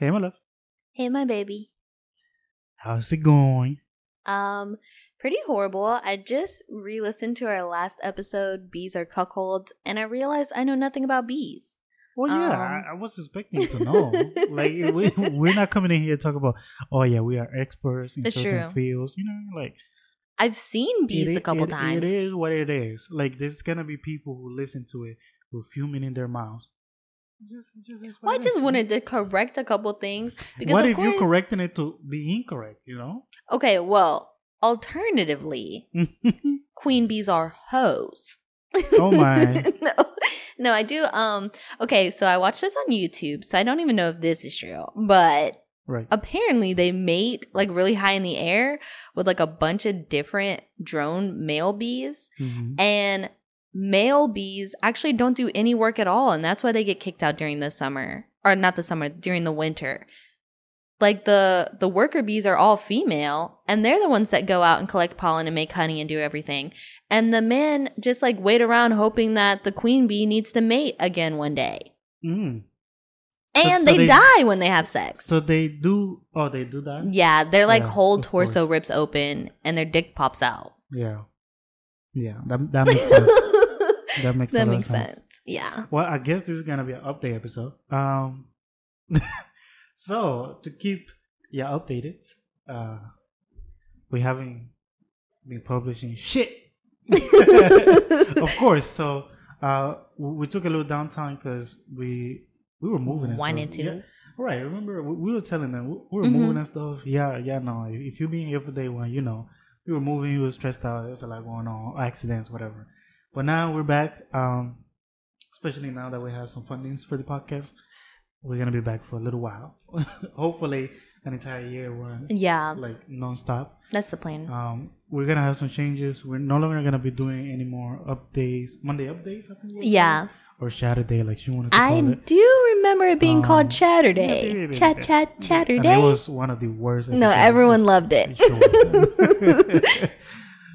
Hey, my love. Hey, my baby. How's it going? Um, pretty horrible. I just re-listened to our last episode, "Bees Are Cuckold," and I realized I know nothing about bees. Well, yeah, Um. I, I was expecting to know. like, we, we're not coming in here to talk about, oh, yeah, we are experts in certain true. fields. You know, like, I've seen bees a couple it- times. It is what it is. Like, there's going to be people who listen to it who fuming in their mouths. Just, just is Well, I it just wanted to correct a couple things because What of if course. you're correcting it to be incorrect, you know? Okay, well, alternatively, queen bees are hoes. Oh, my. no, no, I do. Um, okay, so I watched this on YouTube, so I don't even know if this is true, but right. apparently they mate like really high in the air with like a bunch of different drone male bees, Mhm. and male bees actually don't do any work at all, and that's why they get kicked out during the summer, or not the summer, during the winter. Like the the worker bees are all female, and they're the ones that go out and collect pollen and make honey and do everything. And the men just like wait around hoping that the queen bee needs to mate again one day. Mm. And so they, they- die when they have sex. So they do, oh, they do that? yeah, their like Yeah, whole torso course. rips open and their dick pops out. Yeah. Yeah, that, that makes sense. That makes a that lot makes sense. sense. Yeah. Well, I guess this is gonna be an update episode. Um, so to keep you updated, uh, we haven't been publishing shit. of course. So uh, we we took a little downtime because we we were moving and Wanted to. Yeah. Right. Remember, we, we were telling them we, we were Mhm. moving and stuff. Yeah, yeah. No, if you've been here for day one, you know, we were moving. We were stressed out. There was a lot going on, accidents, whatever. But now we're back. Um, especially now that we have some fundings for the podcast, we're gonna be back for a little while. Hopefully, an entire year run, Yeah, like nonstop. that's the plan. Um, we're gonna have some changes. We're no longer gonna be doing any more updates. Monday updates, I think. Yeah. Or Saturday, like she wanted to I call it. I do remember it being Um, called Chatterday. yeah, yeah, Chat, chat, And Chatterday. it was one of the worst. No, everyone loved It it. sure was.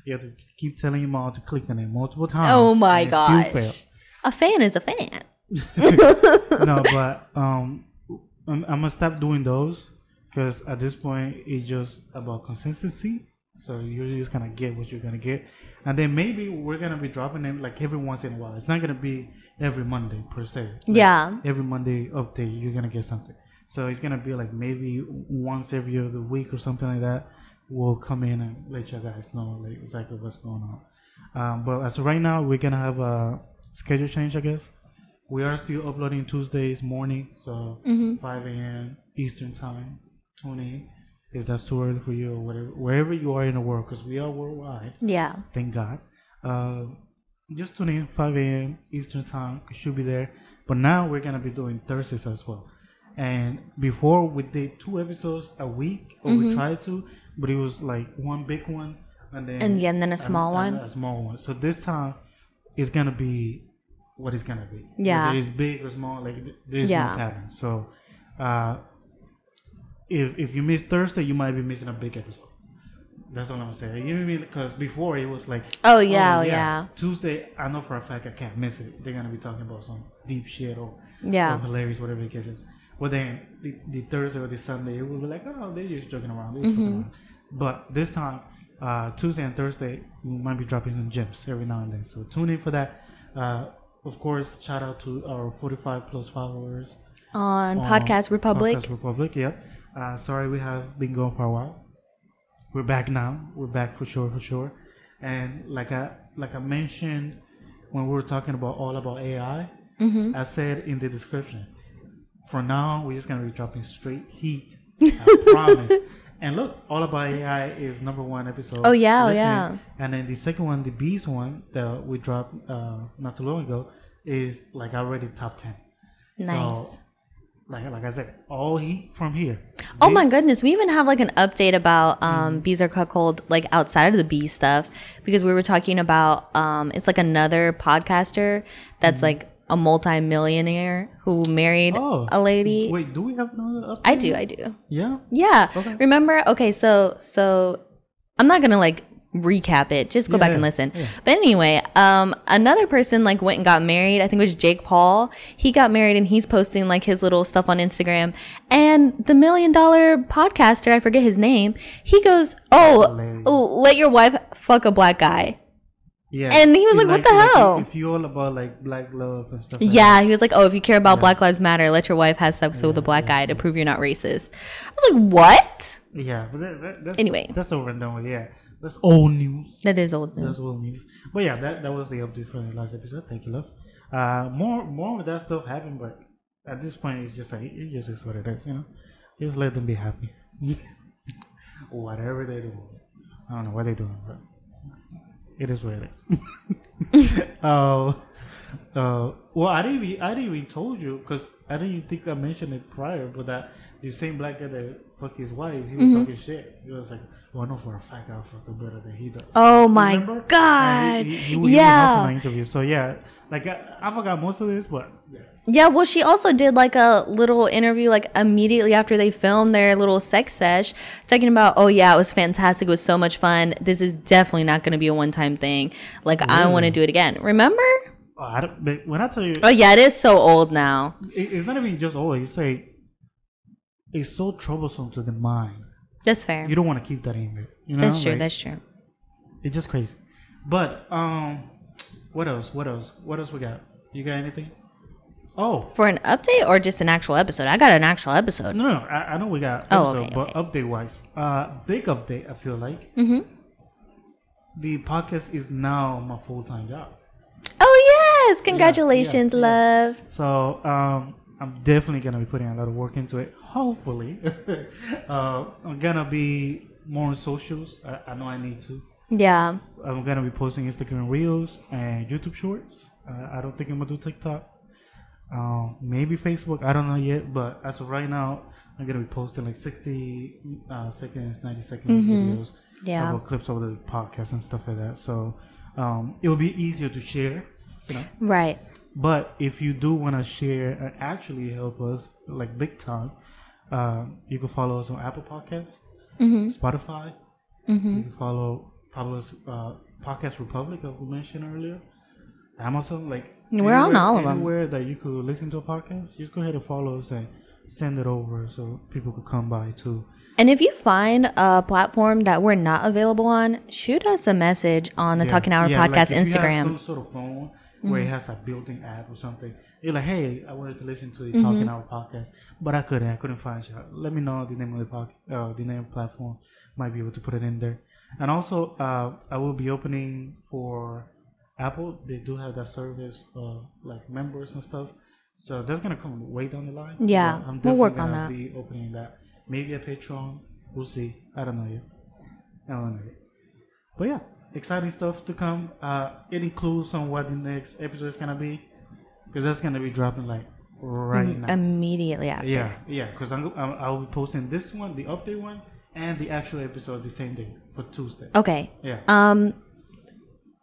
you have to keep telling your mom to click on it multiple times. Oh my gosh. A fan is a fan. no, but um, I'm, I'm gonna stop doing those because at this point it's just about consistency. So you're just gonna get what you're gonna get, and then maybe we're gonna be dropping them like every once in a while. It's not gonna be every Monday per se. Like, Yeah. Every Monday update, you're gonna get something. So it's gonna be like maybe once every other week or something like that. We'll come in and let you guys know like exactly what's going on. Um, but as of right now, we're gonna have a schedule change, I guess. We are still uploading Tuesdays morning, so Mhm. 5 a.m. Eastern time. Tune in. If that's too early for you or whatever, wherever you are in the world, because we are worldwide. Yeah. Thank God. Uh, just tune in 5 a.m. Eastern time. You should be there. But now we're gonna be doing Thursdays as well. And before we did two episodes a week, or we tried to, but it was like one big one, and then And yeah, and then a small and one. a small one. So this time, it's gonna be what it's gonna be. Yeah. It's big or small, like th- there's Yeah. no pattern. So, uh, if if you miss Thursday, you might be missing a big episode. That's all I'm saying. You know what I mean? Because before it was like, Oh, yeah, oh, yeah. Tuesday, I know for a fact I can't miss it. They're gonna be talking about some deep shit or, Yeah. or hilarious, whatever the case is. But then the, the Thursday or the Sunday, it will be like, oh, they're just joking around. They're Mm-hmm. joking around. But this time, uh, Tuesday and Thursday, we might be dropping some gems every now and then. So tune in for that. Uh, of course, shout out to our 45 plus followers On on Podcast Republic. Podcast Republic, yep. Uh, sorry, we have been gone for a while. We're back now. We're back for sure, for sure. And like I like I mentioned when we were talking about all about AI, Mm-hmm. I said in the description. For now, we're just gonna be dropping straight heat. I promise. And look, all about AI is number one episode. Oh, yeah, oh, yeah. And then the second one, the bees one that we dropped uh, not too long ago, is like already top ten. Nice. So, like like I said, all heat from here. Oh my goodness, we even have like an update about Mm-hmm. um, bees are cuckold like outside of the bee stuff because we were talking about um, it's like another podcaster that's like a multi-millionaire who married. Oh, a lady. Wait, do we have another update? I do, I do. Yeah. Yeah. Okay. Remember? Okay, so so I'm not gonna like recap it. Just go back Yeah, and listen. yeah. But anyway, um, another person like went and got married. I think it was Jake Paul. He got married and he's posting like his little stuff on Instagram. And the million dollar podcaster, I forget his name, he goes, "Oh, let your wife fuck a black guy." Yeah. And he was It's like, what the if- hell? If, you all about like black love and stuff. Like Yeah, he was like, "Oh, if you care about Black Lives Matter, let your wife have sex with a black guy to prove you're not racist." I was like, "What?" Yeah, but that, that, that's Anyway. that's over and done with. Yeah, that's old news. That is old news. That's old news. But yeah, that that was the update for the last episode. Thank you, love. Uh, more more of that stuff happened, but at this point, it's just like it just is what it is. You know, just let them be happy. Whatever they do, I don't know what they're doing, but it is what it is. uh, uh, well, I didn't even, I didn't even told you because I didn't even think I mentioned it prior, but that the same black guy that fucked his wife, he was Mm-hmm. talking shit. He was like, "Well, I know for a fact I'll fuck better than he does." Oh my Remember? god! He- he- he yeah, in my interview. So yeah, like I, I forgot most of this, but yeah. yeah. Well, she also did like a little interview like immediately after they filmed their little sex sesh, talking about, "Oh yeah, it was fantastic. It was so much fun. This is definitely not going to be a one-time thing. Like I want to do it again." Remember? Oh, I don't, when I tell you, Oh yeah, it is so old now. it, it's not even just always. It's like it's so troublesome to the mind. That's fair. You don't want to keep that in there. You know? That's true. Like, That's true. it's just crazy. But um, what else? What else? What else we got? You got anything? Oh For an update or just an actual episode? I got an actual episode. no, no, no. I, I know we got. Oh, episode, okay, but update wise, uh, big update. I feel like Mm-hmm. the podcast is now my full time job. Oh yes! Congratulations, yeah. love. So um, I'm definitely gonna be putting a lot of work into it. Hopefully, uh, I'm gonna be more on socials. I, I know I need to. Yeah. I'm gonna be posting Instagram Reels and YouTube Shorts. Uh, I don't think I'm gonna do TikTok. Um, maybe Facebook. I don't know yet. But as of right now, I'm gonna be posting like 60 uh, seconds, 90 second videos Mm-hmm. Yeah. about clips of the podcast and stuff like that. So um, it will be easier to share. You know. Right. But if you do want to share and actually help us, like big time, um, you can follow us on Apple Podcasts, Mm-hmm. Spotify. You can follow Uh, Podcast Republic, that we mentioned earlier. Amazon, like We're on all of them. Anywhere that you could listen to a podcast, just go ahead and follow us and send it over so people could come by too. And if you find a platform that we're not available on, shoot us a message on the Yeah. Talking Hour Yeah, like Podcast have Instagram. some sort of phone where Mm-hmm. it has a built-in app or something. You're like, hey, I wanted to listen to the Mm-hmm. Talking Hour podcast, but I couldn't. I couldn't find you. Let me know the name of the pod, uh, the name of the platform. Might be able to put it in there. And also, uh, I will be opening for Apple. They do have that service, uh, like members and stuff. So that's gonna come way down the line. Yeah, I'm we'll work definitely on gonna that. Be opening that. Maybe a Patreon. We'll see. I don't know yet. I don't know yet. But yeah, exciting stuff to come. Uh, it includes on what the next episode is gonna be, because that's gonna be dropping like right now. Immediately after. yeah, yeah. Because I'm, I'm I'll be posting this one, the update one, and the actual episode the same day for Tuesday. Okay. Yeah. Um,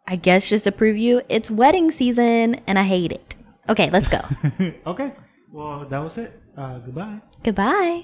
I guess just to prove you, it's wedding season and I hate it. Okay, let's go. okay. Well, that was it. Uh, goodbye. Goodbye.